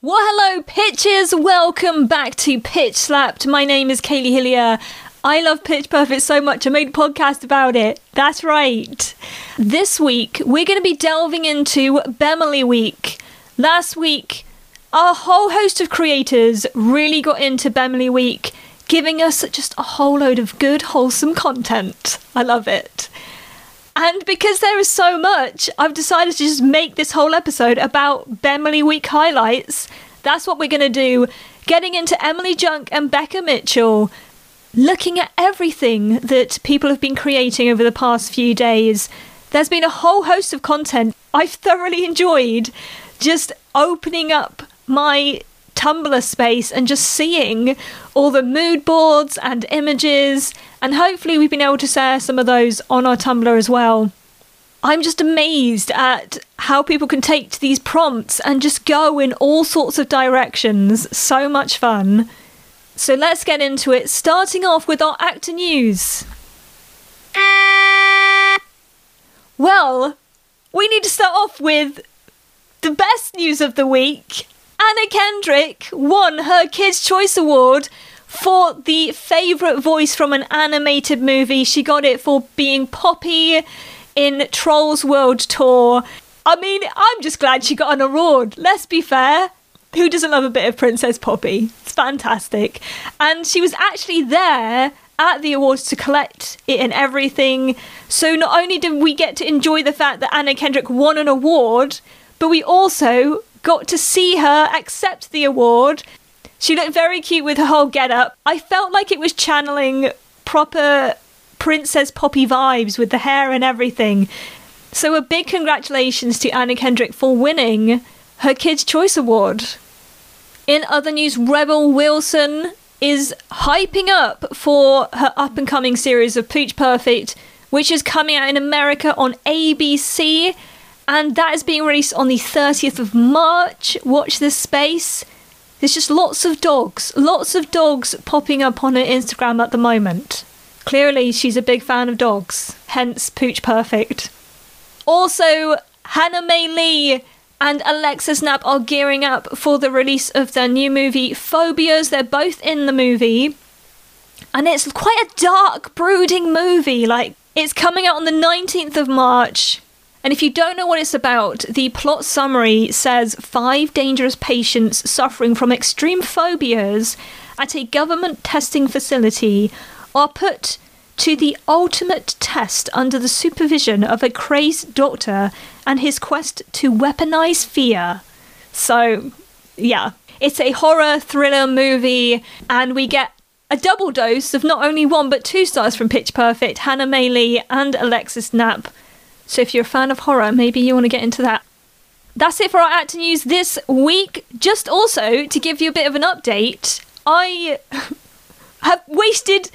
Well, hello, pitches. Welcome back to Pitch Slapped. My name is Kaylee Hillier. I love Pitch Perfect so much, I made a podcast about it. That's right. This week, we're going to be delving into Bemily Week. Last week, a whole host of creators really got into Bemily Week, giving us just a whole load of good, wholesome content. I love it. And because there is so much, I've decided to just make this whole episode about Bemily Week highlights. That's what we're going to do. Getting into Emily Junk and Becca Mitchell, looking at everything that people have been creating over the past few days. There's been a whole host of content I've thoroughly enjoyed just opening up my Tumblr space and just seeing all the mood boards and images, and hopefully, we've been able to share some of those on our Tumblr as well. I'm just amazed at how people can take to these prompts and just go in all sorts of directions. So much fun. So let's get into it, starting off with our actor news. Well, we need to start off with the best news of the week. Anna Kendrick won her Kids' Choice Award for the favourite voice from an animated movie. She got it for being Poppy in Trolls World Tour. I mean, I'm just glad she got an award. Let's be fair. Who doesn't love a bit of Princess Poppy? It's fantastic. And she was actually there at the awards to collect it and everything. So not only did we get to enjoy the fact that Anna Kendrick won an award, but we also got to see her accept the award. She looked very cute with her whole get up. I felt like it was channeling proper Princess Poppy vibes with the hair and everything. So, a big congratulations to Anna Kendrick for winning her Kids' Choice Award. In other news, Rebel Wilson is hyping up for her up and coming series of Pooch Perfect, which is coming out in America on ABC and that is being released on the 30th of March. Watch this space. There's just lots of dogs, lots of dogs popping up on her Instagram at the moment. Clearly, she's a big fan of dogs, hence Pooch Perfect. Also, Hana Mae Lee and Alexis Knapp are gearing up for the release of their new movie, Phobias. They're both in the movie. And it's quite a dark, brooding movie. Like, it's coming out on the 19th of March. And if you don't know what it's about, the plot summary says five dangerous patients suffering from extreme phobias at a government testing facility are put to the ultimate test under the supervision of a crazed doctor and his quest to weaponize fear. So, yeah, it's a horror thriller movie, and we get a double dose of not only one but two stars from Pitch Perfect, Hana Mae Lee and Alexis Knapp. So if you're a fan of horror, maybe you want to get into that. That's it for our actor news this week. Just also to give you a bit of an update, I have wasted,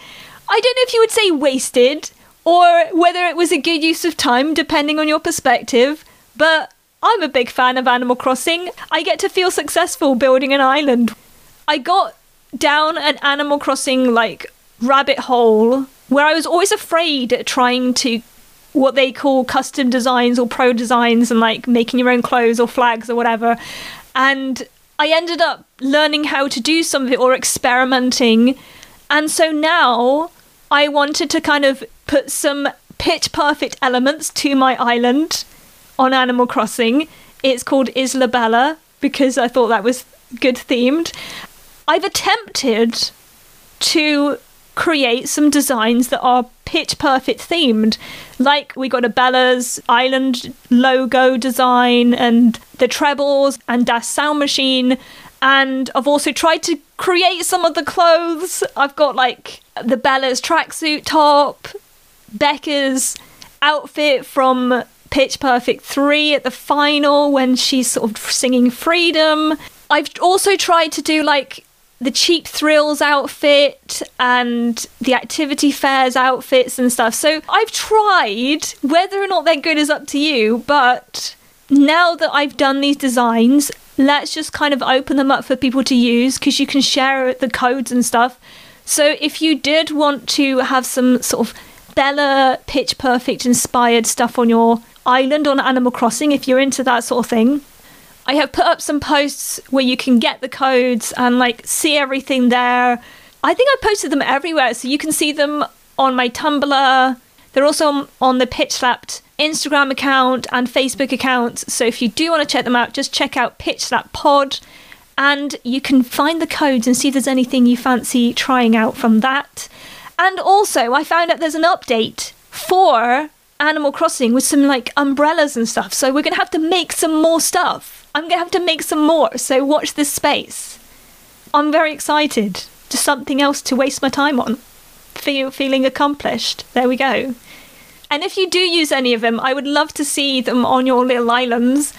I don't know if you would say wasted or whether it was a good use of time, depending on your perspective, but I'm a big fan of Animal Crossing. I get to feel successful building an island. I got down an Animal Crossing like rabbit hole where I was always afraid trying to what they call custom designs or pro designs and like making your own clothes or flags or whatever. And I ended up learning how to do some of it or experimenting. And so now I wanted to kind of put some pitch perfect elements to my island on Animal Crossing. It's called Isla Bella because I thought that was good themed. I've attempted to create some designs that are pitch perfect themed. Like we got a Bella's Island logo design and the trebles and Das Sound Machine. And I've also tried to create some of the clothes. I've got like the Bella's tracksuit top, Becca's outfit from Pitch Perfect 3 at the final when she's sort of singing Freedom. I've also tried to do like the cheap thrills outfit and the activity fairs outfits and stuff. So I've tried, whether or not they're good is up to you, but now that I've done these designs, let's just kind of open them up for people to use because you can share the codes and stuff. So if you did want to have some sort of Bella Pitch Perfect inspired stuff on your island on Animal Crossing, if you're into that sort of thing, I have put up some posts where you can get the codes and like see everything there. I think I posted them everywhere, so you can see them on my Tumblr. They're also on the Pitch Slapped Instagram account and Facebook account. So if you do want to check them out, just check out Pitch Pod and you can find the codes and see if there's anything you fancy trying out from that. And also, I found out there's an update for Animal Crossing with some like umbrellas and stuff. So we're going to have to make some more stuff. I'm going to have to make some more. So watch this space. I'm very excited. Just something else to waste my time on. Feel, feeling accomplished. There we go. And if you do use any of them, I would love to see them on your little islands.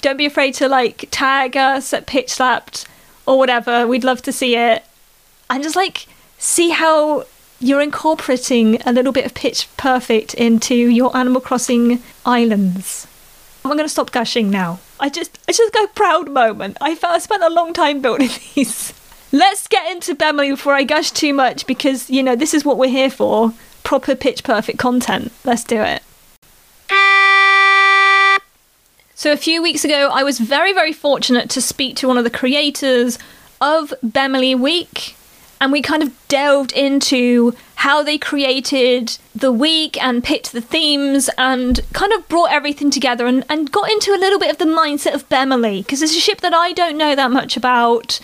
Don't be afraid to like tag us at Pitch Slapped or whatever. We'd love to see it. And just like see how you're incorporating a little bit of Pitch Perfect into your Animal Crossing islands. I'm going to stop gushing now. I just, I just got a proud moment. I felt I spent a long time building these. Let's get into Bemily before I gush too much because, you know, this is what we're here for. Proper Pitch Perfect content. Let's do it. So, a few weeks ago, I was very, very fortunate to speak to one of the creators of Bemily Week, and we kind of delved into how they created the week and picked the themes and kind of brought everything together and, and got into a little bit of the mindset of Bemily, because it's a ship that I don't know that much about.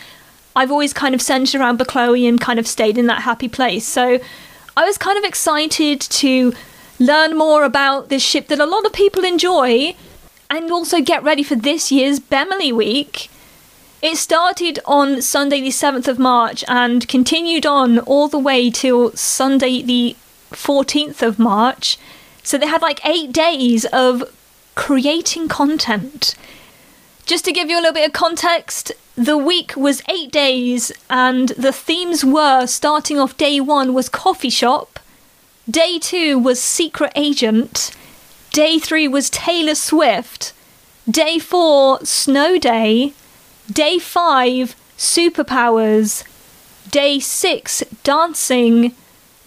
I've always kind of centered around Bechloe and kind of stayed in that happy place. So, I was kind of excited to learn more about this ship that a lot of people enjoy and also get ready for this year's Bemily Week. It started on Sunday, the 7th of March, and continued on all the way till Sunday, the 14th of March. So they had like eight days of creating content. Just to give you a little bit of context, the week was eight days, and the themes were starting off day one was coffee shop, day two was secret agent, Day three was Taylor Swift. Day four, Snow Day. Day five, Superpowers. Day six, Dancing.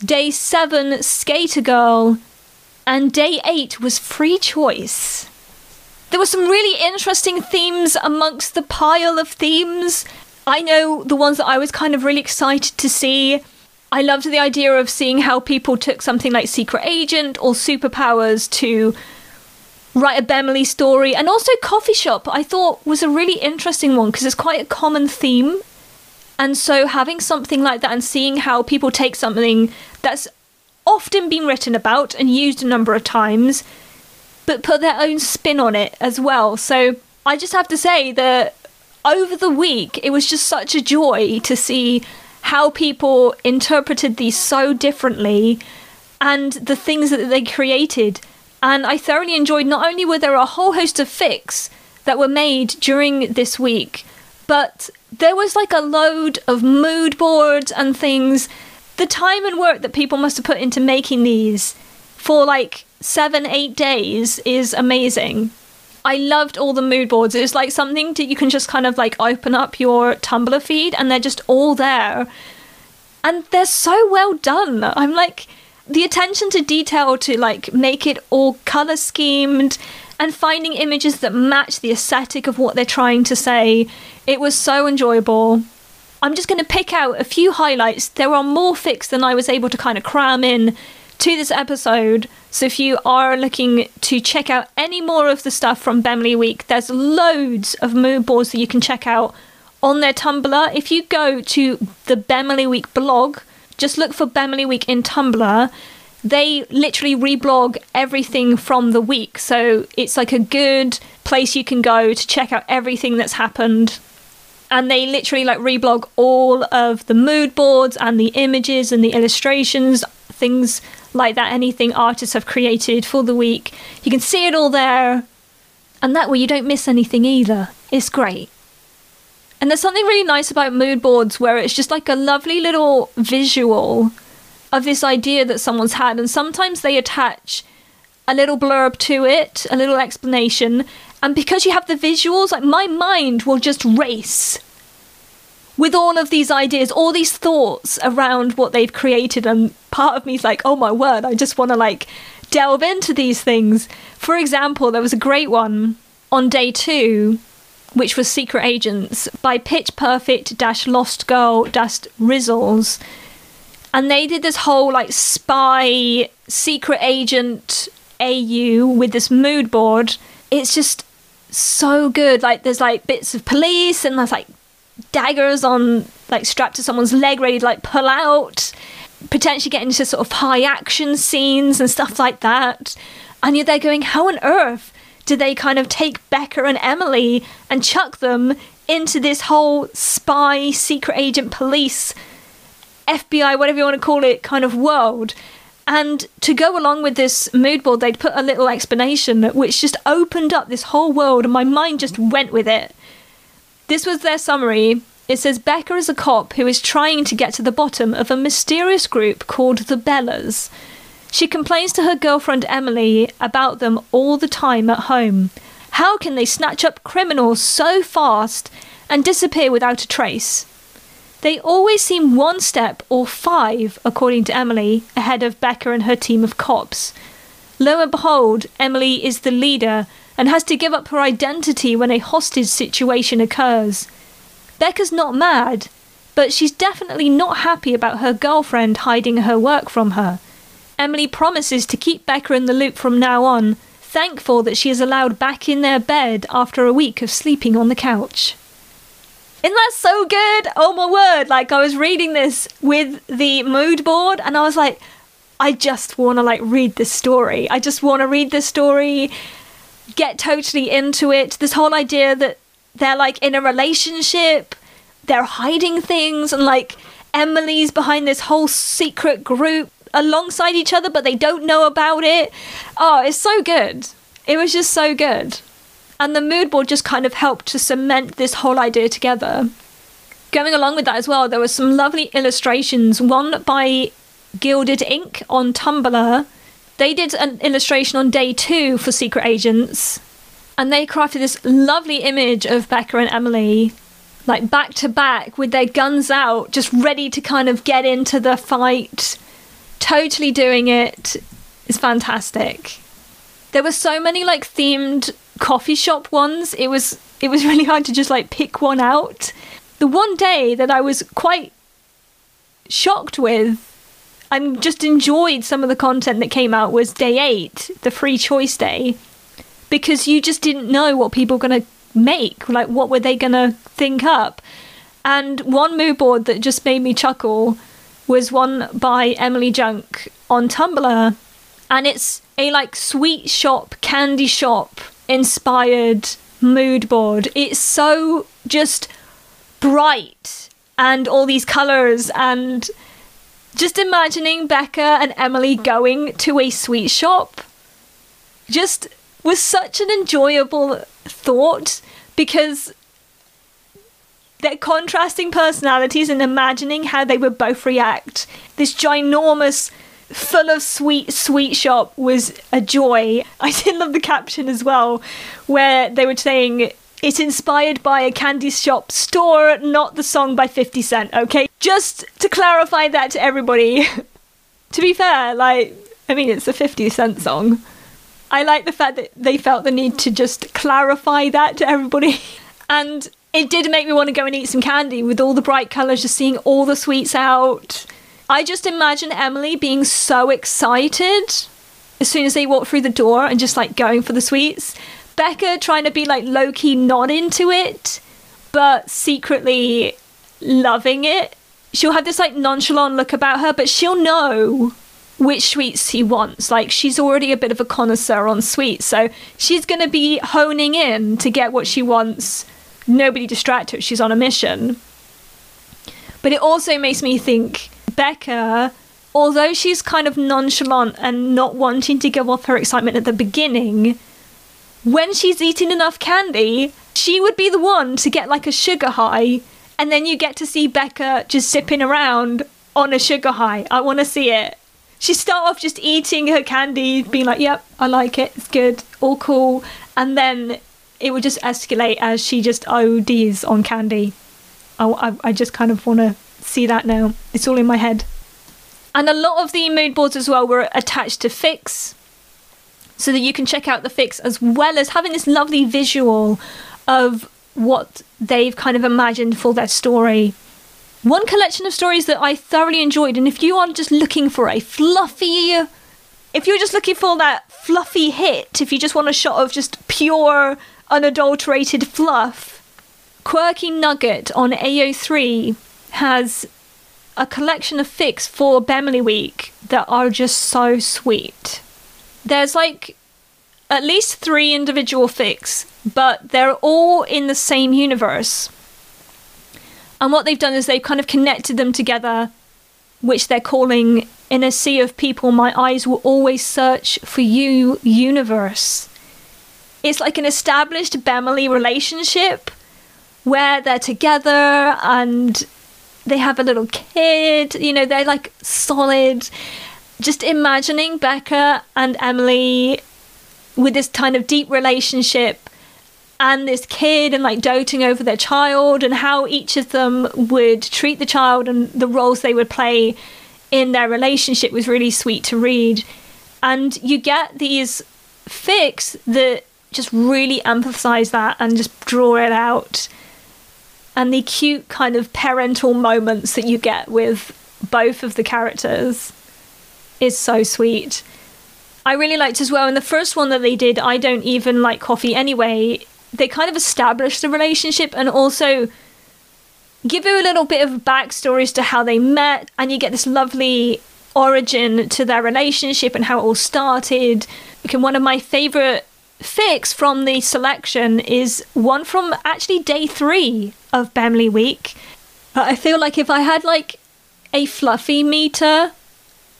Day seven, Skater Girl. And day eight was Free Choice. There were some really interesting themes amongst the pile of themes. I know the ones that I was kind of really excited to see I loved the idea of seeing how people took something like Secret Agent or Superpowers to write a Bemily story. And also Coffee Shop, I thought was a really interesting one because it's quite a common theme. And so having something like that and seeing how people take something that's often been written about and used a number of times, but put their own spin on it as well. So I just have to say that over the week, it was just such a joy to see how people interpreted these so differently and the things that they created. And I thoroughly enjoyed not only were there a whole host of fics that were made during this week, but there was like a load of mood boards and things. The time and work that people must have put into making these for like seven, eight days is amazing. I loved all the mood boards. It was like something that you can just kind of like open up your Tumblr feed and they're just all there. And they're so well done. I'm like, the attention to detail to like make it all color schemed and finding images that match the aesthetic of what they're trying to say. It was so enjoyable. I'm just going to pick out a few highlights. There are more fics than I was able to kind of cram in to this episode. So if you are looking to check out any more of the stuff from Bemily Week, there's loads of mood boards that you can check out on their Tumblr. If you go to the Bemily Week blog, just look for Bemily Week in Tumblr. They literally reblog everything from the week. So it's like a good place you can go to check out everything that's happened. And they literally like reblog all of the mood boards and the images and the illustrations, things like that, anything artists have created for the week. You can see it all there. And that way you don't miss anything either. It's great. And there's something really nice about mood boards where it's just like a lovely little visual of this idea that someone's had. And sometimes they attach a little blurb to it, a little explanation. And because you have the visuals, like my mind will just race with all of these ideas, all these thoughts around what they've created, and part of me is like, oh my word, I just want to like delve into these things. For example, there was a great one on day two which was Secret Agents, by Pitch Perfect dash Lost Girl dash Rizzles. And they did this whole like spy secret agent AU with this mood board. It's just so good. Like there's like bits of police and there's like daggers on like strapped to someone's leg ready to like pull out. Potentially getting into sort of high action scenes and stuff like that. And you're there going, how on earth did they kind of take Becca and Emily and chuck them into this whole spy, secret agent, police, FBI, whatever you want to call it, kind of world? And to go along with this mood board, they'd put a little explanation which just opened up this whole world, and my mind just went with it. This was their summary. It says Becca is a cop who is trying to get to the bottom of a mysterious group called the Bellas. She complains to her girlfriend Emily about them all the time at home. How can they snatch up criminals so fast and disappear without a trace? They always seem one step or five, according to Emily, ahead of Becca and her team of cops. Lo and behold, Emily is the leader and has to give up her identity when a hostage situation occurs. Becca's not mad, but she's definitely not happy about her girlfriend hiding her work from her. Emily promises to keep Becca in the loop from now on, thankful that she is allowed back in their bed after a week of sleeping on the couch. Isn't that so good? Oh my word. Like, I was reading this with the mood board and I was like, I just want to like read this story. I just want to read this story, get totally into it. This whole idea that they're like in a relationship, they're hiding things, and like Emily's behind this whole secret group alongside each other, but they don't know about it. Oh, it's so good. It was just so good. And the mood board just kind of helped to cement this whole idea together. Going along with that as well, there were some lovely illustrations. One by Gilded Ink on Tumblr. They did an illustration on day two for Secret Agents, and they crafted this lovely image of Becca and Emily, like back to back with their guns out, just ready to kind of get into the fight totally doing it is fantastic. There were so many like themed coffee shop ones. It was it was really hard to just like pick one out. The one day that I was quite shocked with and just enjoyed some of the content that came out was day 8, the free choice day, because you just didn't know what people were going to make, like what were they going to think up. And one mood board that just made me chuckle was one by Emily Junk on Tumblr, and it's a like sweet shop, candy shop inspired mood board. It's so just bright and all these colors and just imagining Becca and Emily going to a sweet shop just was such an enjoyable thought because their contrasting personalities and imagining how they would both react. This ginormous, full of sweet, sweet shop was a joy. I did love the caption as well, where they were saying, it's inspired by a candy shop store, not the song by 50 Cent, okay? Just to clarify that to everybody. to be fair, like, I mean, it's a 50 Cent song. I like the fact that they felt the need to just clarify that to everybody. And it did make me want to go and eat some candy with all the bright colours, just seeing all the sweets out. I just imagine Emily being so excited as soon as they walk through the door and just like going for the sweets. Becca trying to be like low key not into it, but secretly loving it. She'll have this like nonchalant look about her, but she'll know which sweets he wants. Like she's already a bit of a connoisseur on sweets, so she's going to be honing in to get what she wants nobody distract her. She's on a mission. But it also makes me think Becca, although she's kind of nonchalant and not wanting to give off her excitement at the beginning, when she's eaten enough candy, she would be the one to get like a sugar high. And then you get to see Becca just sipping around on a sugar high. I want to see it. She start off just eating her candy, being like, "Yep, I like it. It's good, all cool." And then it would just escalate as she just ODs on candy. I, I, I just kind of want to see that now. It's all in my head. And a lot of the mood boards as well were attached to fics, so that you can check out the fics as well as having this lovely visual of what they've kind of imagined for their story. One collection of stories that I thoroughly enjoyed, and if you are just looking for a fluffy, if you're just looking for that fluffy hit, if you just want a shot of just pure, unadulterated fluff, Quirky Nugget on AO3 has a collection of fics for Bemily Week that are just so sweet. There's like at least three individual fics, but they're all in the same universe. And what they've done is they've kind of connected them together, which they're calling In a Sea of People, My Eyes Will Always Search for You universe. It's like an established Bemily relationship where they're together and they have a little kid, you know, they're like solid. Just imagining Becca and Emily with this kind of deep relationship and this kid and like doting over their child and how each of them would treat the child and the roles they would play in their relationship was really sweet to read. And you get these fics that just really emphasize that and just draw it out. And the cute kind of parental moments that you get with both of the characters is so sweet. I really liked as well in the first one that they did, I Don't Even Like Coffee Anyway, they kind of established the relationship and also give you a little bit of backstory as to how they met, and you get this lovely origin to their relationship and how it all started. Okay, one of my favourite fics from the selection is one from actually day three of Bemily Week. I feel like if I had like a fluffy meter,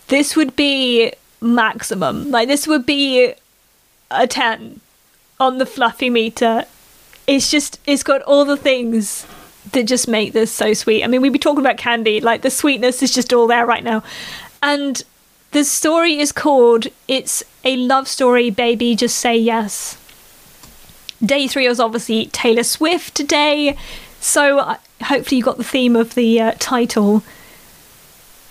this would be maximum. Like this would be a 10 on the fluffy meter. It's just it's got all the things that just make this so sweet. I mean, we'd be talking about candy, like the sweetness is just all there right now. And the story is called It's a Love Story, Baby, Just Say Yes. Day three was obviously Taylor Swift Day, so uh, hopefully you got the theme of the uh, title.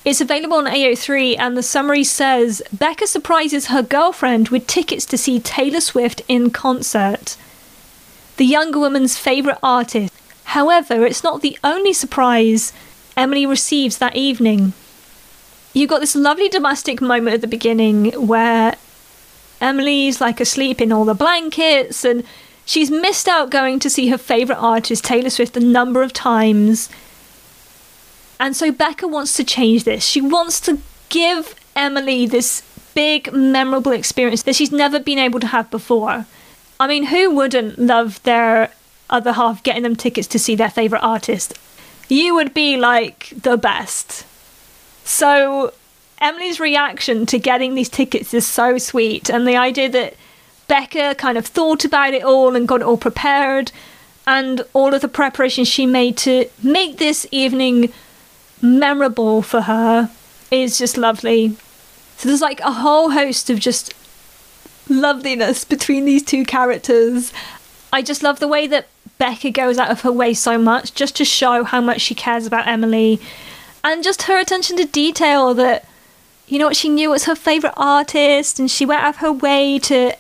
It's available on AO3, and the summary says Becca surprises her girlfriend with tickets to see Taylor Swift in concert. The younger woman's favourite artist. However, it's not the only surprise Emily receives that evening. You got this lovely domestic moment at the beginning where Emily's like asleep in all the blankets and she's missed out going to see her favourite artist, Taylor Swift, a number of times and so Becca wants to change this. She wants to give Emily this big, memorable experience that she's never been able to have before. I mean, who wouldn't love their other half getting them tickets to see their favourite artist? You would be like the best. So, Emily's reaction to getting these tickets is so sweet, and the idea that Becca kind of thought about it all and got it all prepared, and all of the preparations she made to make this evening memorable for her is just lovely. So there's like a whole host of just loveliness between these two characters. I just love the way that Becca goes out of her way so much just to show how much she cares about Emily and just her attention to detail that you know what she knew was her favorite artist and she went out of her way to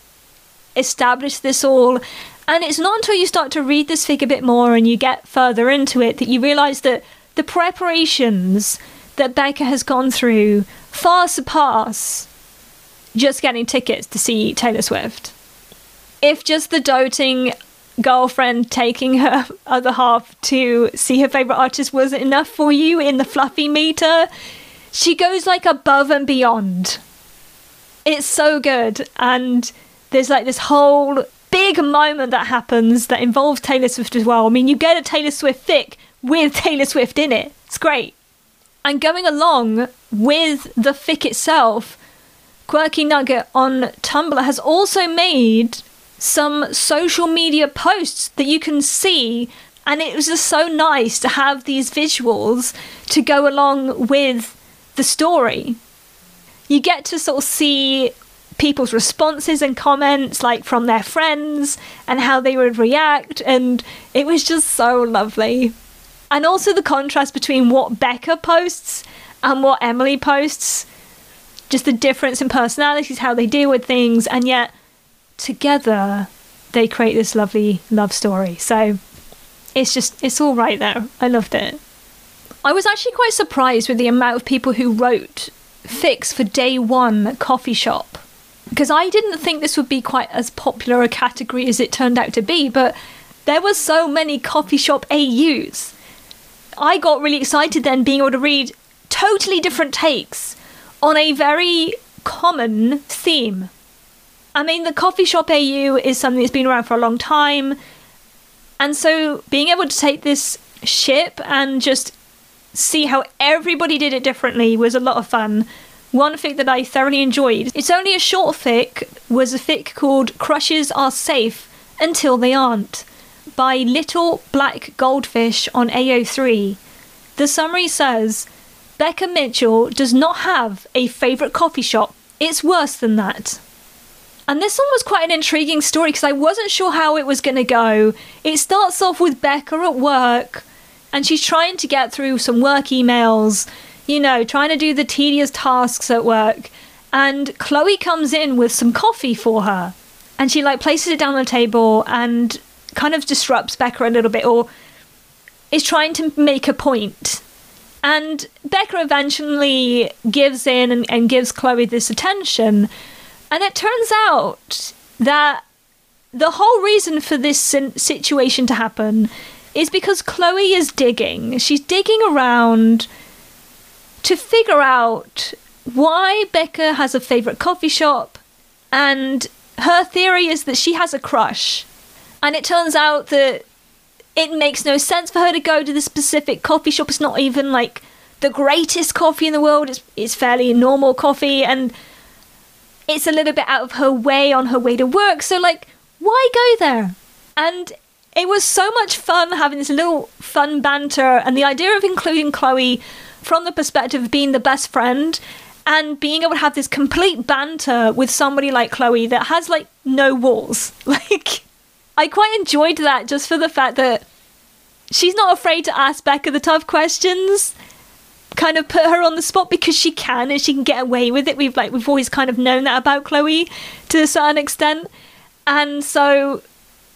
establish this all and it's not until you start to read this fic a bit more and you get further into it that you realize that the preparations that Becca has gone through far surpass just getting tickets to see Taylor Swift. If just the doting girlfriend taking her other half to see her favourite artist wasn't enough for you in the fluffy meter, she goes like above and beyond. It's so good, and there's like this whole big moment that happens that involves Taylor Swift as well. I mean, you get a Taylor Swift fic with Taylor Swift in it. It's great. And going along with the fic itself, Quirky Nugget on Tumblr has also made some social media posts that you can see, and it was just so nice to have these visuals to go along with the story. You get to sort of see people's responses and comments, like from their friends, and how they would react, and it was just so lovely and also the contrast between what Becca posts and what Emily posts. Just the difference in personalities, how they deal with things, and yet together they create this lovely love story. So it's just, it's all right there. I loved it. I was actually quite surprised with the amount of people who wrote fics for day one coffee shop because I didn't think this would be quite as popular a category as it turned out to be, but there were so many coffee shop AUs. I got really excited then being able to read totally different takes on a very common theme. I mean, the coffee shop AU is something that's been around for a long time, and so being able to take this ship and just see how everybody did it differently was a lot of fun. One fic that I thoroughly enjoyed, it's only a short fic, was a fic called Crushes Are Safe Until They Aren't by Little Black Goldfish on AO3. The summary says Becca Mitchell does not have a favourite coffee shop. It's worse than that. And this one was quite an intriguing story because I wasn't sure how it was going to go. It starts off with Becca at work and she's trying to get through some work emails, you know, trying to do the tedious tasks at work. And Chloe comes in with some coffee for her. And she like places it down on the table and kind of disrupts Becca a little bit or is trying to make a point. And Becca eventually gives in and, and gives Chloe this attention. And it turns out that the whole reason for this situation to happen is because Chloe is digging. She's digging around to figure out why Becca has a favourite coffee shop, and her theory is that she has a crush. And it turns out that it makes no sense for her to go to this specific coffee shop. It's not even like the greatest coffee in the world, it's, it's fairly normal coffee, and it's a little bit out of her way on her way to work. So, like, why go there? And it was so much fun having this little fun banter and the idea of including Chloe from the perspective of being the best friend and being able to have this complete banter with somebody like Chloe that has like no walls. Like I quite enjoyed that just for the fact that she's not afraid to ask Becca the tough questions. Kind of put her on the spot because she can and she can get away with it. We've like we've always kind of known that about Chloe to a certain extent. And so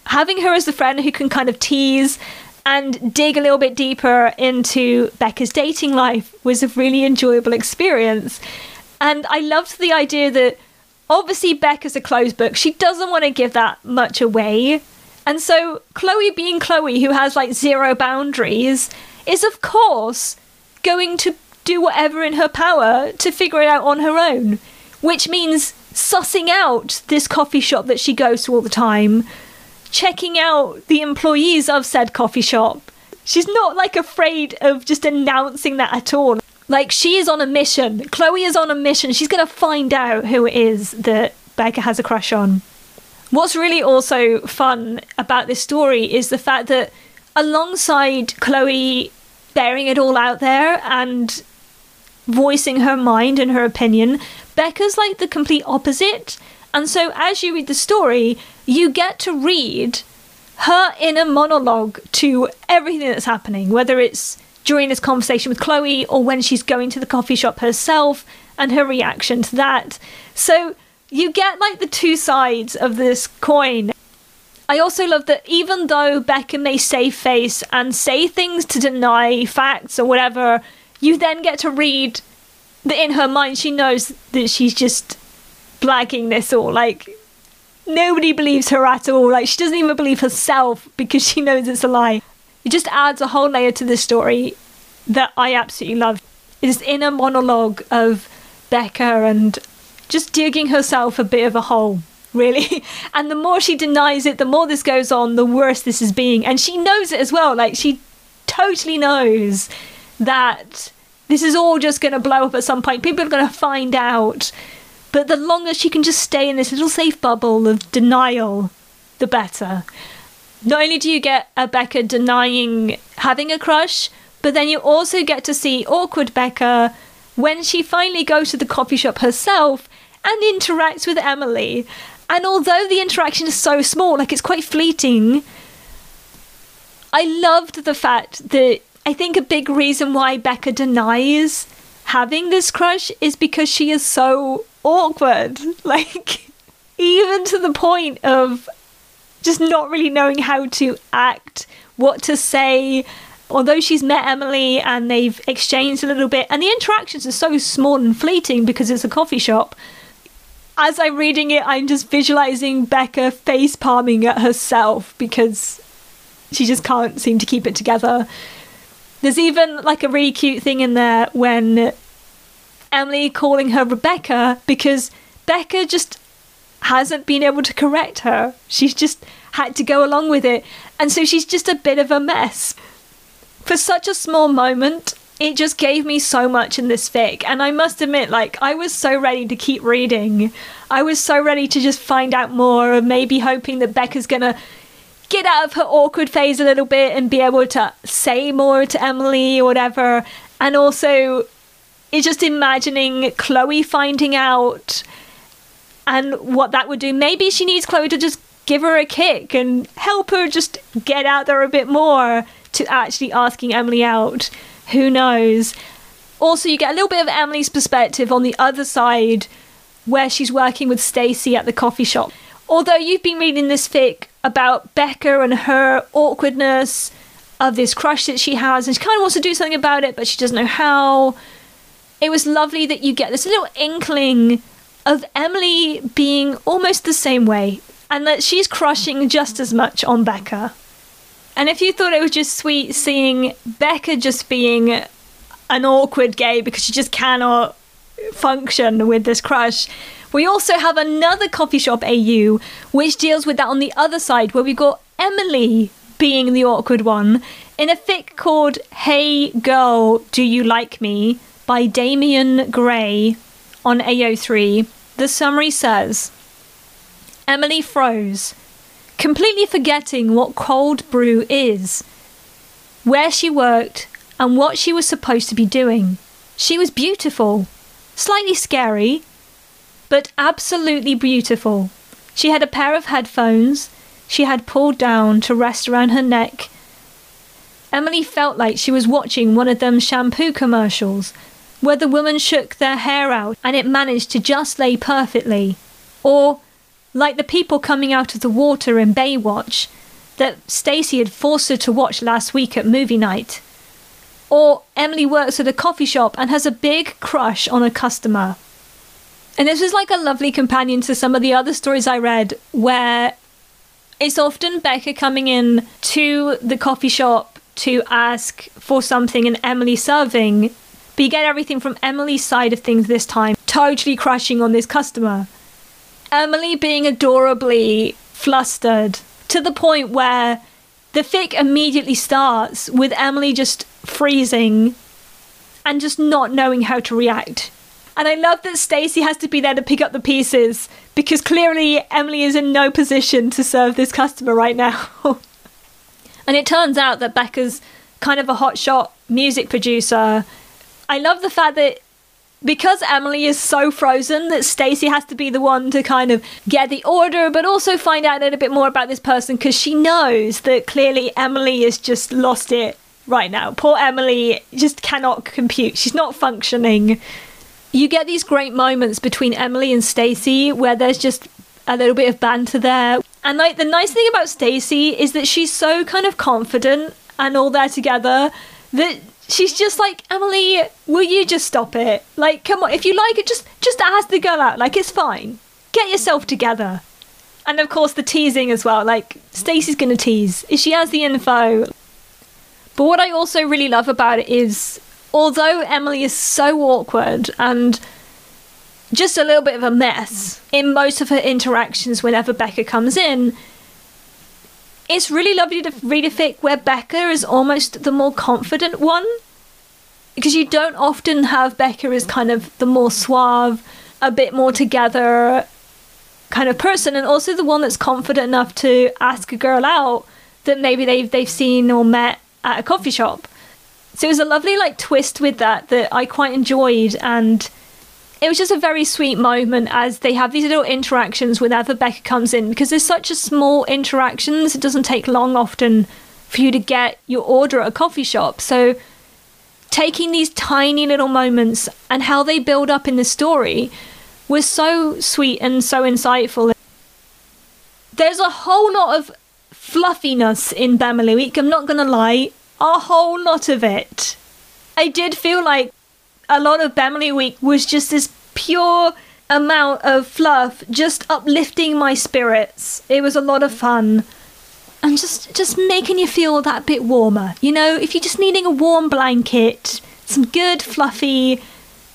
having her as the friend who can kind of tease and dig a little bit deeper into Becca's dating life was a really enjoyable experience. And I loved the idea that obviously Becca's a closed book. She doesn't want to give that much away. And so Chloe being Chloe, who has like zero boundaries, is of course going to do whatever in her power to figure it out on her own. Which means sussing out this coffee shop that she goes to all the time, checking out the employees of said coffee shop. She's not like afraid of just announcing that at all. Like she is on a mission. Chloe is on a mission. She's going to find out who it is that Becca has a crush on. What's really also fun about this story is the fact that alongside Chloe bearing it all out there and voicing her mind and her opinion, Becca's like the complete opposite. And so as you read the story, you get to read her inner monologue to everything that's happening, whether it's during this conversation with Chloe or when she's going to the coffee shop herself and her reaction to that. So you get like the two sides of this coin. I also love that even though Becca may save face and say things to deny facts or whatever, you then get to read that in her mind she knows that she's just blagging this all. Like nobody believes her at all. Like she doesn't even believe herself because she knows it's a lie. It just adds a whole layer to the story that I absolutely love. It's this inner monologue of Becca and just digging herself a bit of a hole, really. And the more she denies it, the more this goes on, the worse this is being. And she knows it as well. Like she totally knows that this is all just going to blow up at some point. People are going to find out but the longer she can just stay in this little safe bubble of denial, the better. Not only do you get a Becca denying having a crush, but then you also get to see awkward Becca when she finally goes to the coffee shop herself and interacts with Emily. And although the interaction is so small, like it's quite fleeting, I loved the fact that I think a big reason why Becca denies having this crush is because she is so awkward. Like, even to the point of just not really knowing how to act what to say. Although she's met Emily and they've exchanged a little bit, and the interactions are so small and fleeting because it's a coffee shop. As I'm reading it, I'm just visualizing Becca face palming at herself because she just can't seem to keep it together. There's even like a really cute thing in there when Emily calling her Rebecca because Becca just hasn't been able to correct her. She's just had to go along with it. And so she's just a bit of a mess. For such a small moment, it just gave me so much in this fic. And I must admit, like, I was so ready to keep reading. I was so ready to just find out more and maybe hoping that Becca's gonna get out of her awkward phase a little bit and be able to say more to Emily or whatever. And also, it's just imagining Chloe finding out and what that would do. Maybe she needs Chloe to just give her a kick and help her just get out there a bit more to actually asking Emily out. Who knows? Also, you get a little bit of Emily's perspective on the other side where she's working with Stacy at the coffee shop. Although you've been reading this fic about Becca and her awkwardness of this crush that she has, and she kind of wants to do something about it, but she doesn't know how. It was lovely that you get this little inkling of Emily being almost the same way, and that she's crushing just as much on Becca. And if you thought it was just sweet seeing Becca just being an awkward gay because she just cannot function with this crush, we also have another coffee shop AU which deals with that on the other side, where we've got Emily being the awkward one in a fic called Hey Girl, Do You Like Me by Damian Gray on AO3. The summary says Emily froze, completely forgetting what cold brew is, where she worked, and what she was supposed to be doing. She was beautiful, slightly scary, but absolutely beautiful. She had a pair of headphones she had pulled down to rest around her neck. Emily felt like she was watching one of them shampoo commercials where the woman shook their hair out and it managed to just lay perfectly. Or like the people coming out of the water in Baywatch that Stacy had forced her to watch last week at movie night. Or Emily works at a coffee shop and has a big crush on a customer. And this was like a lovely companion to some of the other stories I read where it's often Becca coming in to the coffee shop to ask for something and Emily serving. But you get everything from Emily's side of things this time, totally crushing on this customer. Emily being adorably flustered to the point where the fic immediately starts with Emily just freezing and just not knowing how to react. And I love that Stacy has to be there to pick up the pieces because clearly Emily is in no position to serve this customer right now. and it turns out that Becca's kind of a hotshot music producer. I love the fact that because Emily is so frozen that Stacy has to be the one to kind of get the order but also find out a little bit more about this person because she knows that clearly Emily has just lost it right now. Poor Emily just cannot compute. She's not functioning you get these great moments between Emily and Stacy where there's just a little bit of banter there. And like the nice thing about Stacy is that she's so kind of confident and all there together that she's just like Emily, will you just stop it? Like, come on, if you like it, just just ask the girl out. Like, it's fine. Get yourself together. And of course, the teasing as well. Like, Stacy's gonna tease if she has the info. But what I also really love about it is although Emily is so awkward and just a little bit of a mess in most of her interactions whenever Becca comes in, it's really lovely to read a fic where Becca is almost the more confident one. Because you don't often have Becca as kind of the more suave, a bit more together kind of person, and also the one that's confident enough to ask a girl out that maybe they've they've seen or met at a coffee shop. So it was a lovely like twist with that that I quite enjoyed and it was just a very sweet moment as they have these little interactions whenever Becca comes in because there's such a small interactions. It doesn't take long often for you to get your order at a coffee shop. So taking these tiny little moments and how they build up in the story was so sweet and so insightful. There's a whole lot of fluffiness in Week, I'm not gonna lie, a whole lot of it. I did feel like a lot of Bemily Week was just this pure amount of fluff, just uplifting my spirits. It was a lot of fun. And just just making you feel that bit warmer. You know, if you're just needing a warm blanket, some good fluffy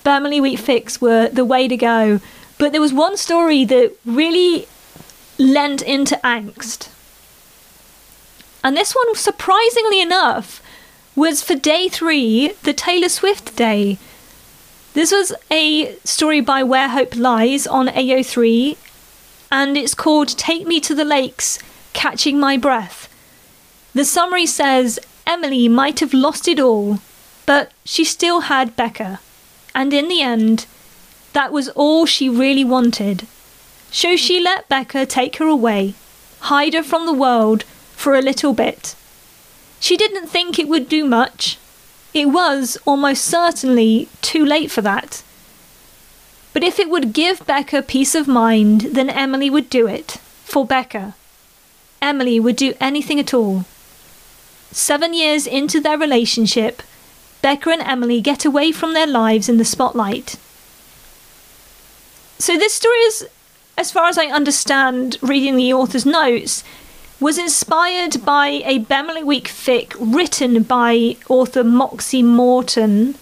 Bemily Week fics were the way to go. But there was one story that really lent into angst. And this one, surprisingly enough, was for day three, the Taylor Swift day. This was a story by Where Hope Lies on AO3, and it's called Take Me to the Lakes Catching My Breath. The summary says Emily might have lost it all, but she still had Becca. And in the end, that was all she really wanted. So she let Becca take her away, hide her from the world for a little bit. She didn't think it would do much. It was almost certainly too late for that. But if it would give Becca peace of mind, then Emily would do it. For Becca. Emily would do anything at all. Seven years into their relationship, Becca and Emily get away from their lives in the spotlight. So, this story is, as far as I understand reading the author's notes, was inspired by a Bemily Week fic written by author Moxie Morton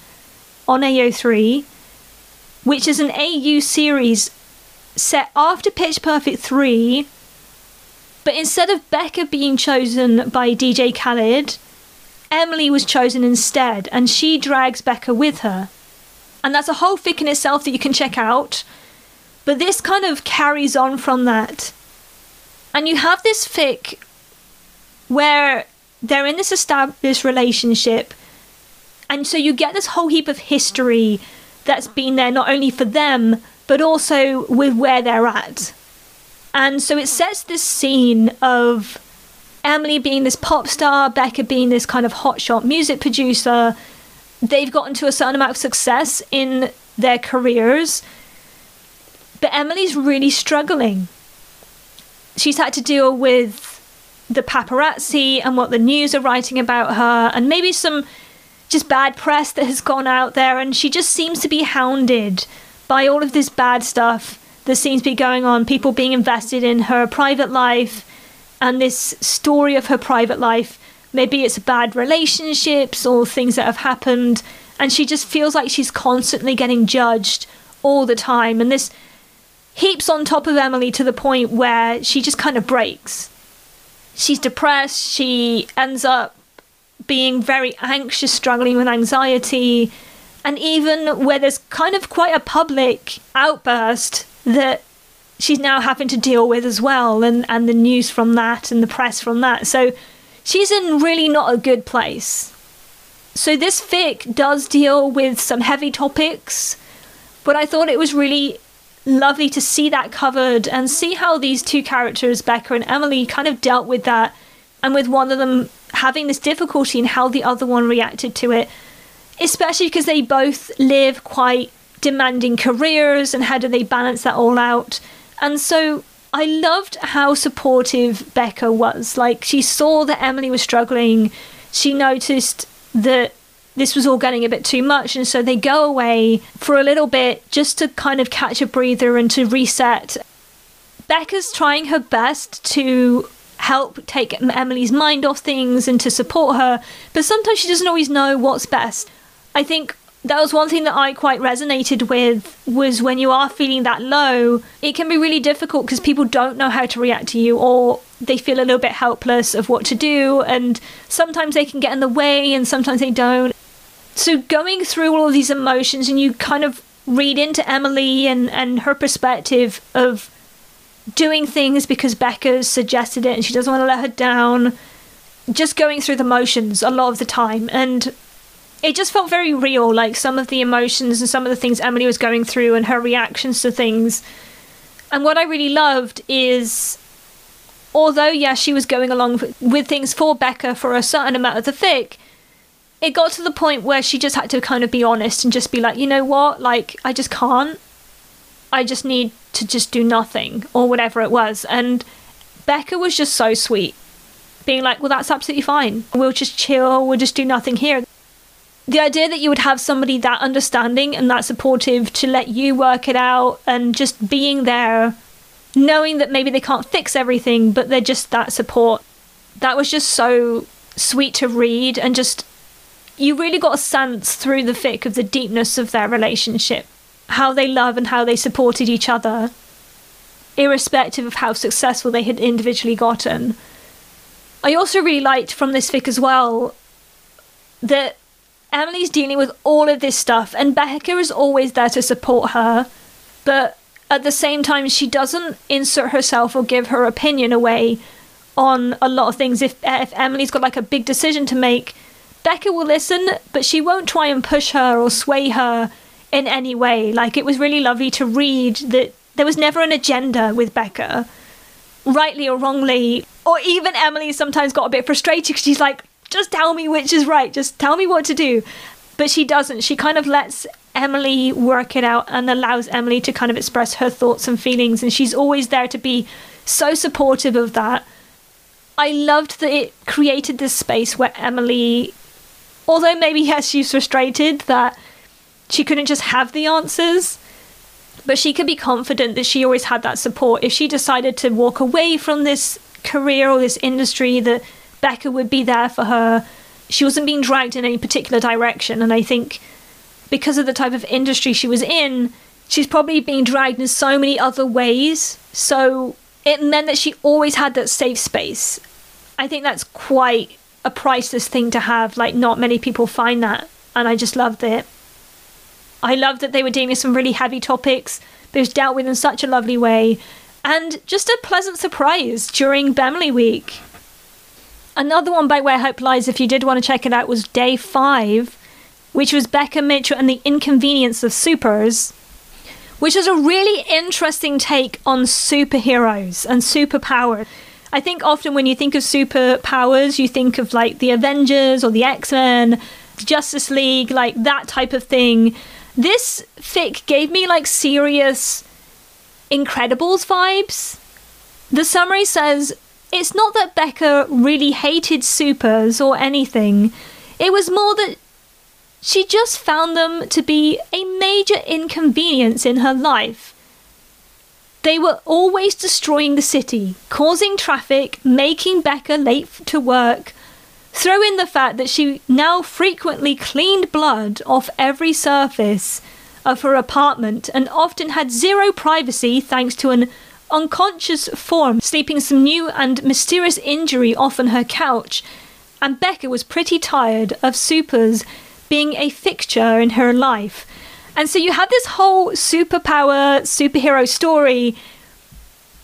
on AO3, which is an AU series set after Pitch Perfect 3. But instead of Becca being chosen by DJ Khaled, Emily was chosen instead, and she drags Becca with her. And that's a whole fic in itself that you can check out. But this kind of carries on from that. And you have this fic where they're in this established relationship, and so you get this whole heap of history that's been there not only for them, but also with where they're at. And so it sets this scene of Emily being this pop star, Becca being this kind of hotshot music producer. They've gotten to a certain amount of success in their careers, but Emily's really struggling she's had to deal with the paparazzi and what the news are writing about her, and maybe some just bad press that has gone out there, and she just seems to be hounded by all of this bad stuff that seems to be going on. People being invested in her private life and this story of her private life. Maybe it's bad relationships or things that have happened, and she just feels like she's constantly getting judged all the time. And this heaps on top of Emily to the point where she just kind of breaks. She's depressed, she ends up being very anxious, struggling with anxiety, and even where there's kind of quite a public outburst that she's now having to deal with as well, and, and the news from that and the press from that. So she's in really not a good place. So this fic does deal with some heavy topics, but I thought it was really lovely to see that covered and see how these two characters, Becca and Emily, kind of dealt with that, and with one of them having this difficulty and how the other one reacted to it, especially because they both live quite demanding careers and how do they balance that all out. And so I loved how supportive Becca was. Like, she saw that Emily was struggling, she noticed that this was all getting a bit too much. And so they go away for a little bit just to kind of catch a breather and to reset. Becca's trying her best to help take Emily's mind off things and to support her, but sometimes she doesn't always know what's best. I think that was one thing that I quite resonated with was when you are feeling that low, it can be really difficult because people don't know how to react to you or they feel a little bit helpless of what to do and sometimes they can get in the way and sometimes they don't. So going through all of these emotions and you kind of read into Emily and, and her perspective of doing things because Becca's suggested it and she doesn't want to let her down. Just going through the motions a lot of the time. And it just felt very real, like some of the emotions and some of the things Emily was going through and her reactions to things. And what I really loved is although, yeah, she was going along with things for Becca for a certain amount of the fic, it got to the point where she just had to kind of be honest and just be like, you know what, like I just can't. I just need to just do nothing or whatever it was. And Becca was just so sweet. being like, well, that's absolutely fine. We'll just chill, we'll just do nothing here. The idea that you would have somebody that understanding and that supportive to let you work it out and just being there, knowing that maybe they can't fix everything, but they're just that support. That was just so sweet to read and just you really got a sense through the fic of the deepness of their relationship, how they love and how they supported each other, irrespective of how successful they had individually gotten. I also really liked from this fic as well that Emily's dealing with all of this stuff, and Becca is always there to support her, but at the same time, she doesn't insert herself or give her opinion away on a lot of things. If if Emily's got like a big decision to make, Becca will listen, but she won't try and push her or sway her in any way. Like it was really lovely to read that there was never an agenda with Becca, rightly or wrongly. Or even Emily sometimes got a bit frustrated because she's like, just tell me which is right, just tell me what to do. But she doesn't. She kind of lets Emily work it out and allows Emily to kind of express her thoughts and feelings. And she's always there to be so supportive of that. I loved that it created this space where Emily, although maybe yes, she's frustrated that she couldn't just have the answers, but she could be confident that she always had that support. If she decided to walk away from this career or this industry, that Becca would be there for her. She wasn't being dragged in any particular direction. And I think because of the type of industry she was in, she's probably being dragged in so many other ways. So it meant that she always had that safe space. I think that's quite a priceless thing to have. Like, not many people find that. And I just loved it. I loved that they were dealing with some really heavy topics, but it was dealt with in such a lovely way. And just a pleasant surprise during Bemily Week. Another one by Where Hope Lies, if you did want to check it out, was day five, which was Becca Mitchell and the Inconvenience of Supers which is a really interesting take on superheroes and superpowers. I think often when you think of superpowers, you think of like the Avengers or the X Men, Justice League, like that type of thing. This fic gave me like serious Incredibles vibes. The summary says it's not that Becca really hated supers or anything, it was more that she just found them to be a major inconvenience in her life. They were always destroying the city, causing traffic, making Becca late to work. Throw in the fact that she now frequently cleaned blood off every surface of her apartment and often had zero privacy thanks to an unconscious form sleeping some new and mysterious injury off on her couch. And Becca was pretty tired of supers being a fixture in her life. And so you have this whole superpower, superhero story,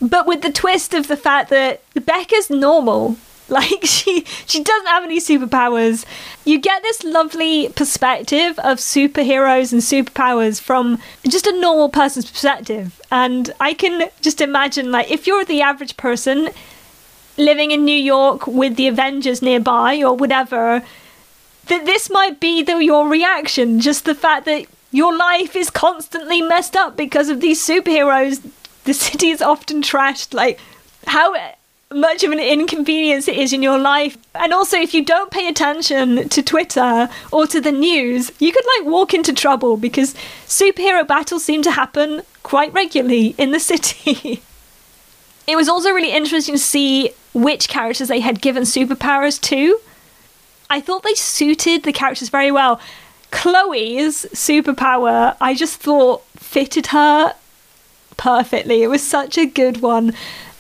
but with the twist of the fact that Becca's normal. Like she she doesn't have any superpowers. You get this lovely perspective of superheroes and superpowers from just a normal person's perspective. And I can just imagine like if you're the average person living in New York with the Avengers nearby or whatever, that this might be the, your reaction. Just the fact that your life is constantly messed up because of these superheroes. The city is often trashed. Like, how much of an inconvenience it is in your life. And also, if you don't pay attention to Twitter or to the news, you could like walk into trouble because superhero battles seem to happen quite regularly in the city. it was also really interesting to see which characters they had given superpowers to. I thought they suited the characters very well. Chloe's superpower, I just thought fitted her perfectly. It was such a good one.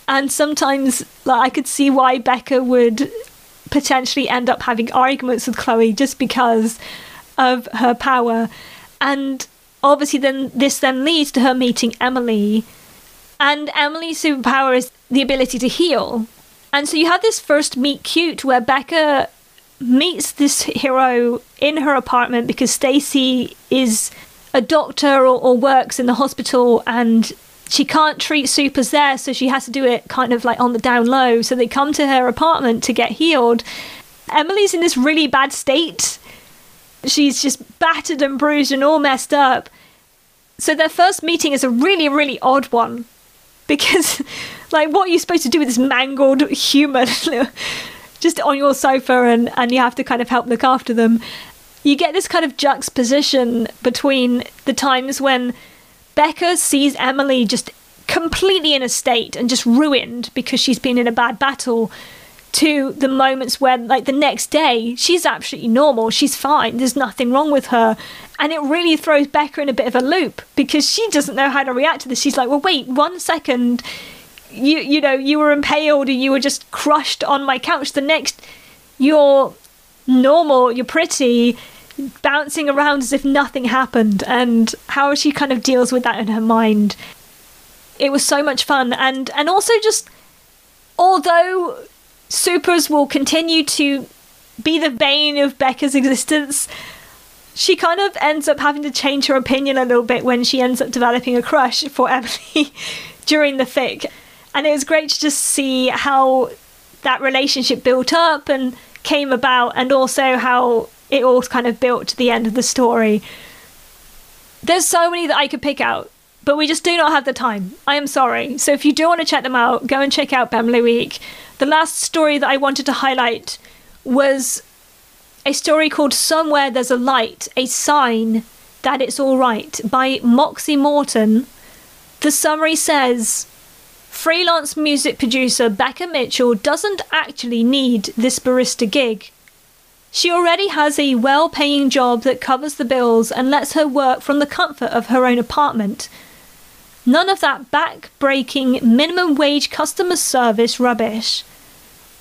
And sometimes like I could see why Becca would potentially end up having arguments with Chloe just because of her power. And obviously then this then leads to her meeting Emily. And Emily's superpower is the ability to heal. And so you have this first meet cute where Becca meets this hero in her apartment because Stacie is a doctor or, or, works in the hospital and she can't treat supers there, so she has to do it kind of like on the down low. So they come to her apartment to get healed. Emily's in this really bad state. She's just battered and bruised and all messed up. So their first meeting is a really, really odd one because, like, what are you supposed to do with this mangled human? just on your sofa and, and you have to kind of help look after them. You get this kind of juxtaposition between the times when Becca sees Emily just completely in a state and just ruined because she's been in a bad battle to the moments where like the next day she's absolutely normal she's fine there's nothing wrong with her and it really throws becca in a bit of a loop because she doesn't know how to react to this she's like well wait one second you you know you were impaled and you were just crushed on my couch. The next you're normal you're pretty bouncing around as if nothing happened. And how she kind of deals with that in her mind. It was so much fun. And and also just although supers will continue to be the bane of becca's existence she kind of ends up having to change her opinion a little bit when she ends up developing a crush for emily during the fic and it was great to just see how that relationship built up and came about and also how it all kind of built to the end of the story there's so many that i could pick out but we just do not have the time. I am sorry. So if you do want to check them out, go and check out Bemily Week. The last story that I wanted to highlight was a story called Somewhere There's a Light, a Sign That It's Alright by Moxie Morton. The summary says Freelance music producer Becca Mitchell doesn't actually need this barista gig. She already has a well paying job that covers the bills and lets her work from the comfort of her own apartment. None of that back breaking minimum wage customer service rubbish.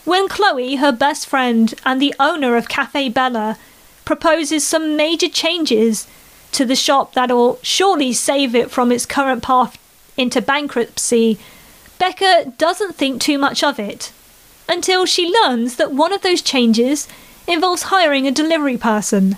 When Chloe, her best friend and the owner of Cafe Bella, proposes some major changes to the shop that'll surely save it from its current path into bankruptcy, Becca doesn't think too much of it until she learns that one of those changes involves hiring a delivery person.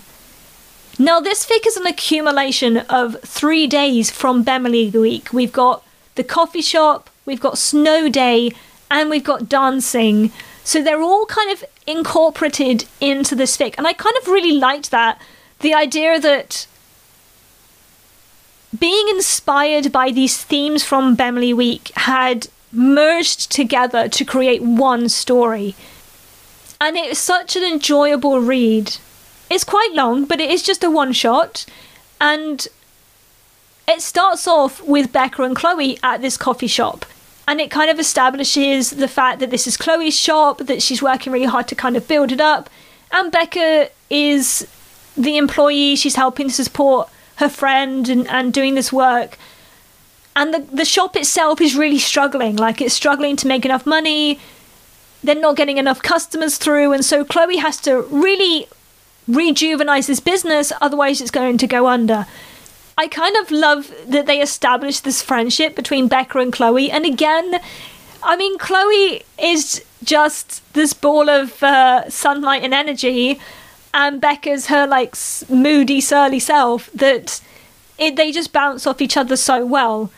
Now, this fic is an accumulation of three days from Bemily Week. We've got the coffee shop, we've got snow day, and we've got dancing. So they're all kind of incorporated into this fic. And I kind of really liked that. The idea that being inspired by these themes from Bemily Week had merged together to create one story. And it was such an enjoyable read. It's quite long, but it is just a one shot. And it starts off with Becca and Chloe at this coffee shop. And it kind of establishes the fact that this is Chloe's shop, that she's working really hard to kind of build it up. And Becca is the employee, she's helping to support her friend and, and doing this work. And the, the shop itself is really struggling. Like, it's struggling to make enough money. They're not getting enough customers through. And so Chloe has to really rejuvenate this business, otherwise, it's going to go under. I kind of love that they established this friendship between Becca and Chloe. And again, I mean, Chloe is just this ball of uh, sunlight and energy, and Becca's her like moody, surly self that it, they just bounce off each other so well.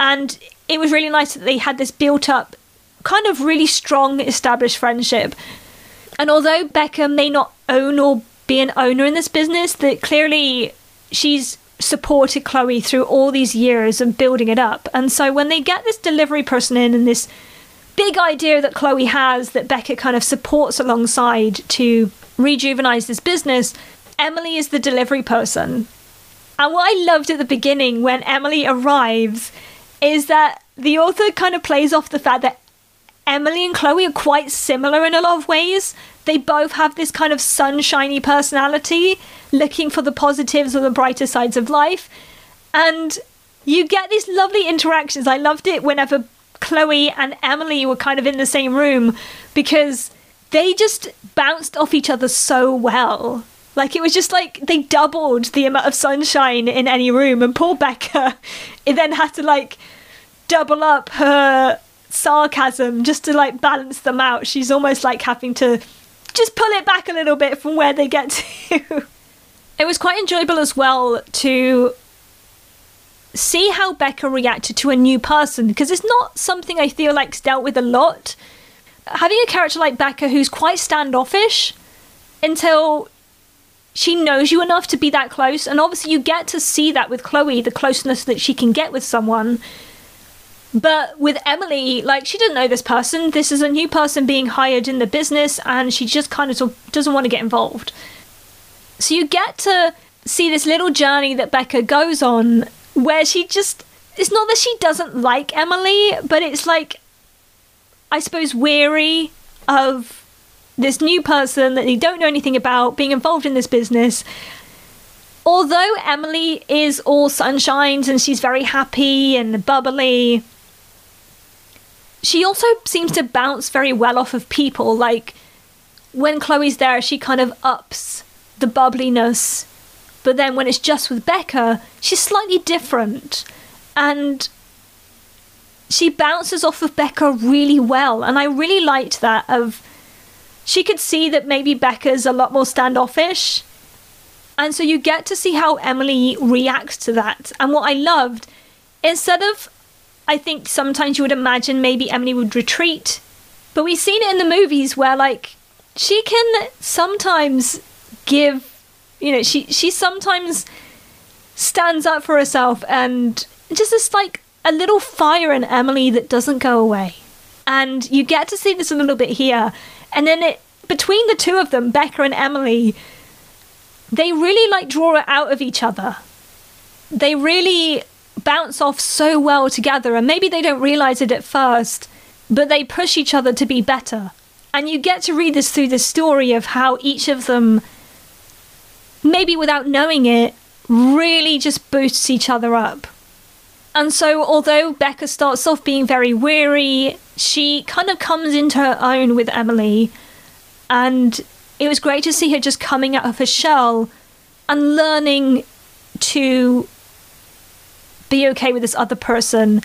And it was really nice that they had this built up, kind of really strong, established friendship. And although Becca may not own or be an owner in this business that clearly she's supported Chloe through all these years and building it up. And so when they get this delivery person in and this big idea that Chloe has that Becca kind of supports alongside to rejuvenate this business, Emily is the delivery person. And what I loved at the beginning when Emily arrives is that the author kind of plays off the fact that Emily and Chloe are quite similar in a lot of ways. They both have this kind of sunshiny personality, looking for the positives or the brighter sides of life. And you get these lovely interactions. I loved it whenever Chloe and Emily were kind of in the same room because they just bounced off each other so well. Like it was just like they doubled the amount of sunshine in any room, and poor Becca, it then had to like double up her sarcasm just to like balance them out. She's almost like having to just pull it back a little bit from where they get to. it was quite enjoyable as well to see how Becca reacted to a new person because it's not something I feel like's dealt with a lot. Having a character like Becca who's quite standoffish until she knows you enough to be that close, and obviously you get to see that with Chloe, the closeness that she can get with someone But with Emily, like she didn't know this person. This is a new person being hired in the business, and she just kind of doesn't want to get involved. So you get to see this little journey that Becca goes on where she just it's not that she doesn't like Emily, but it's like I suppose weary of this new person that they don't know anything about being involved in this business. Although Emily is all sunshines and she's very happy and bubbly, she also seems to bounce very well off of people. Like when Chloe's there, she kind of ups the bubbliness, but then when it's just with Becca, she's slightly different. And she bounces off of Becca really well. And I really liked that of she could see that maybe Becca's a lot more standoffish. And so you get to see how Emily reacts to that. And what I loved, instead of, I think sometimes you would imagine maybe Emily would retreat, but we've seen it in the movies where, like, she can sometimes give, you know, she, she sometimes stands up for herself and just this, like, a little fire in Emily that doesn't go away. And you get to see this a little bit here. And then it between the two of them, Becca and Emily, they really like draw it out of each other. They really bounce off so well together, and maybe they don't realize it at first, but they push each other to be better. And you get to read this through the story of how each of them, maybe without knowing it, really just boosts each other up. And so, although Becca starts off being very weary, she kind of comes into her own with Emily. And it was great to see her just coming out of her shell and learning to be okay with this other person.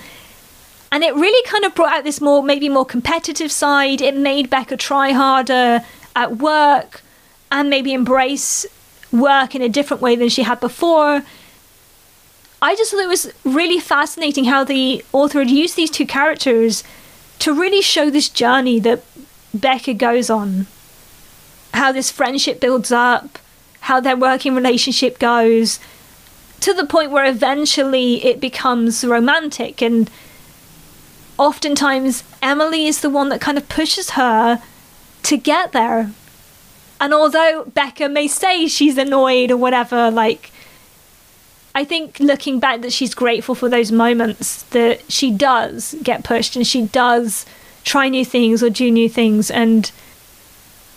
And it really kind of brought out this more, maybe more competitive side. It made Becca try harder at work and maybe embrace work in a different way than she had before. I just thought it was really fascinating how the author had used these two characters to really show this journey that Becca goes on. How this friendship builds up, how their working relationship goes, to the point where eventually it becomes romantic. And oftentimes, Emily is the one that kind of pushes her to get there. And although Becca may say she's annoyed or whatever, like, I think looking back that she's grateful for those moments that she does get pushed and she does try new things or do new things and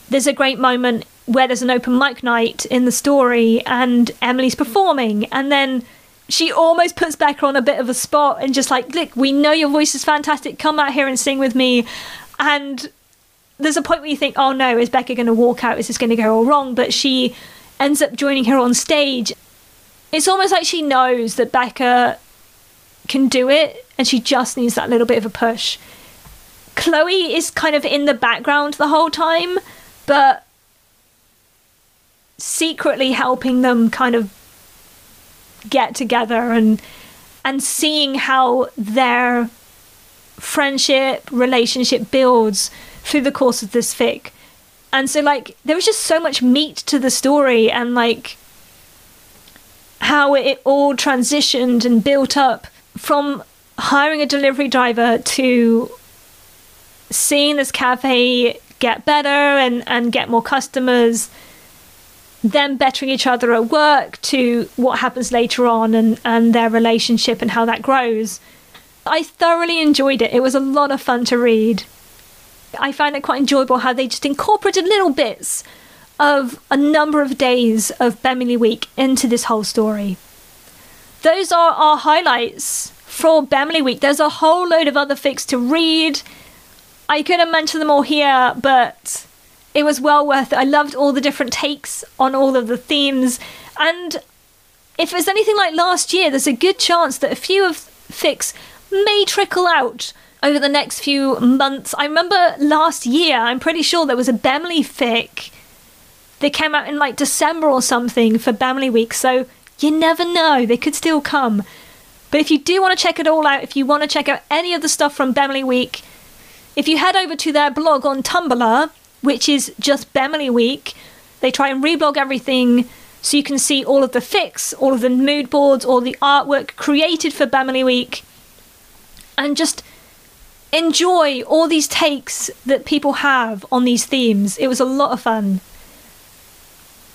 there's a great moment where there's an open mic night in the story and Emily's performing and then she almost puts Becca on a bit of a spot and just like, look, we know your voice is fantastic. Come out here and sing with me. And there's a point where you think, oh no, is Becca going to walk out? Is this going to go all wrong? But she ends up joining her on stage it's almost like she knows that Becca can do it and she just needs that little bit of a push. Chloe is kind of in the background the whole time, but secretly helping them kind of get together and and seeing how their friendship relationship builds through the course of this fic. And so like there was just so much meat to the story and like how it all transitioned and built up from hiring a delivery driver to seeing this cafe get better and, and get more customers, them bettering each other at work to what happens later on and, and their relationship and how that grows. I thoroughly enjoyed it. It was a lot of fun to read. I found it quite enjoyable how they just incorporated little bits of a number of days of Bemily Week into this whole story. Those are our highlights for Bemily Week. There's a whole load of other fics to read. I couldn't mention them all here, but it was well worth it. I loved all the different takes on all of the themes. And if it's anything like last year, there's a good chance that a few of fics may trickle out over the next few months. I remember last year, I'm pretty sure there was a Bemily fic they came out in like December or something for Bemily Week, so you never know, they could still come. But if you do want to check it all out, if you want to check out any of the stuff from Bemily Week, if you head over to their blog on Tumblr, which is just Bemily Week, they try and reblog everything so you can see all of the fics, all of the mood boards, all the artwork created for Bemily Week. and just enjoy all these takes that people have on these themes. It was a lot of fun.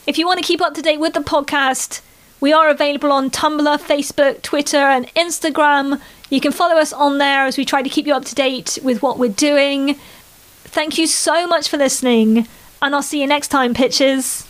If you want to keep up to date with the podcast, we are available on Tumblr, Facebook, Twitter, and Instagram. You can follow us on there as we try to keep you up to date with what we're doing. Thank you so much for listening, and I'll see you next time, pitches.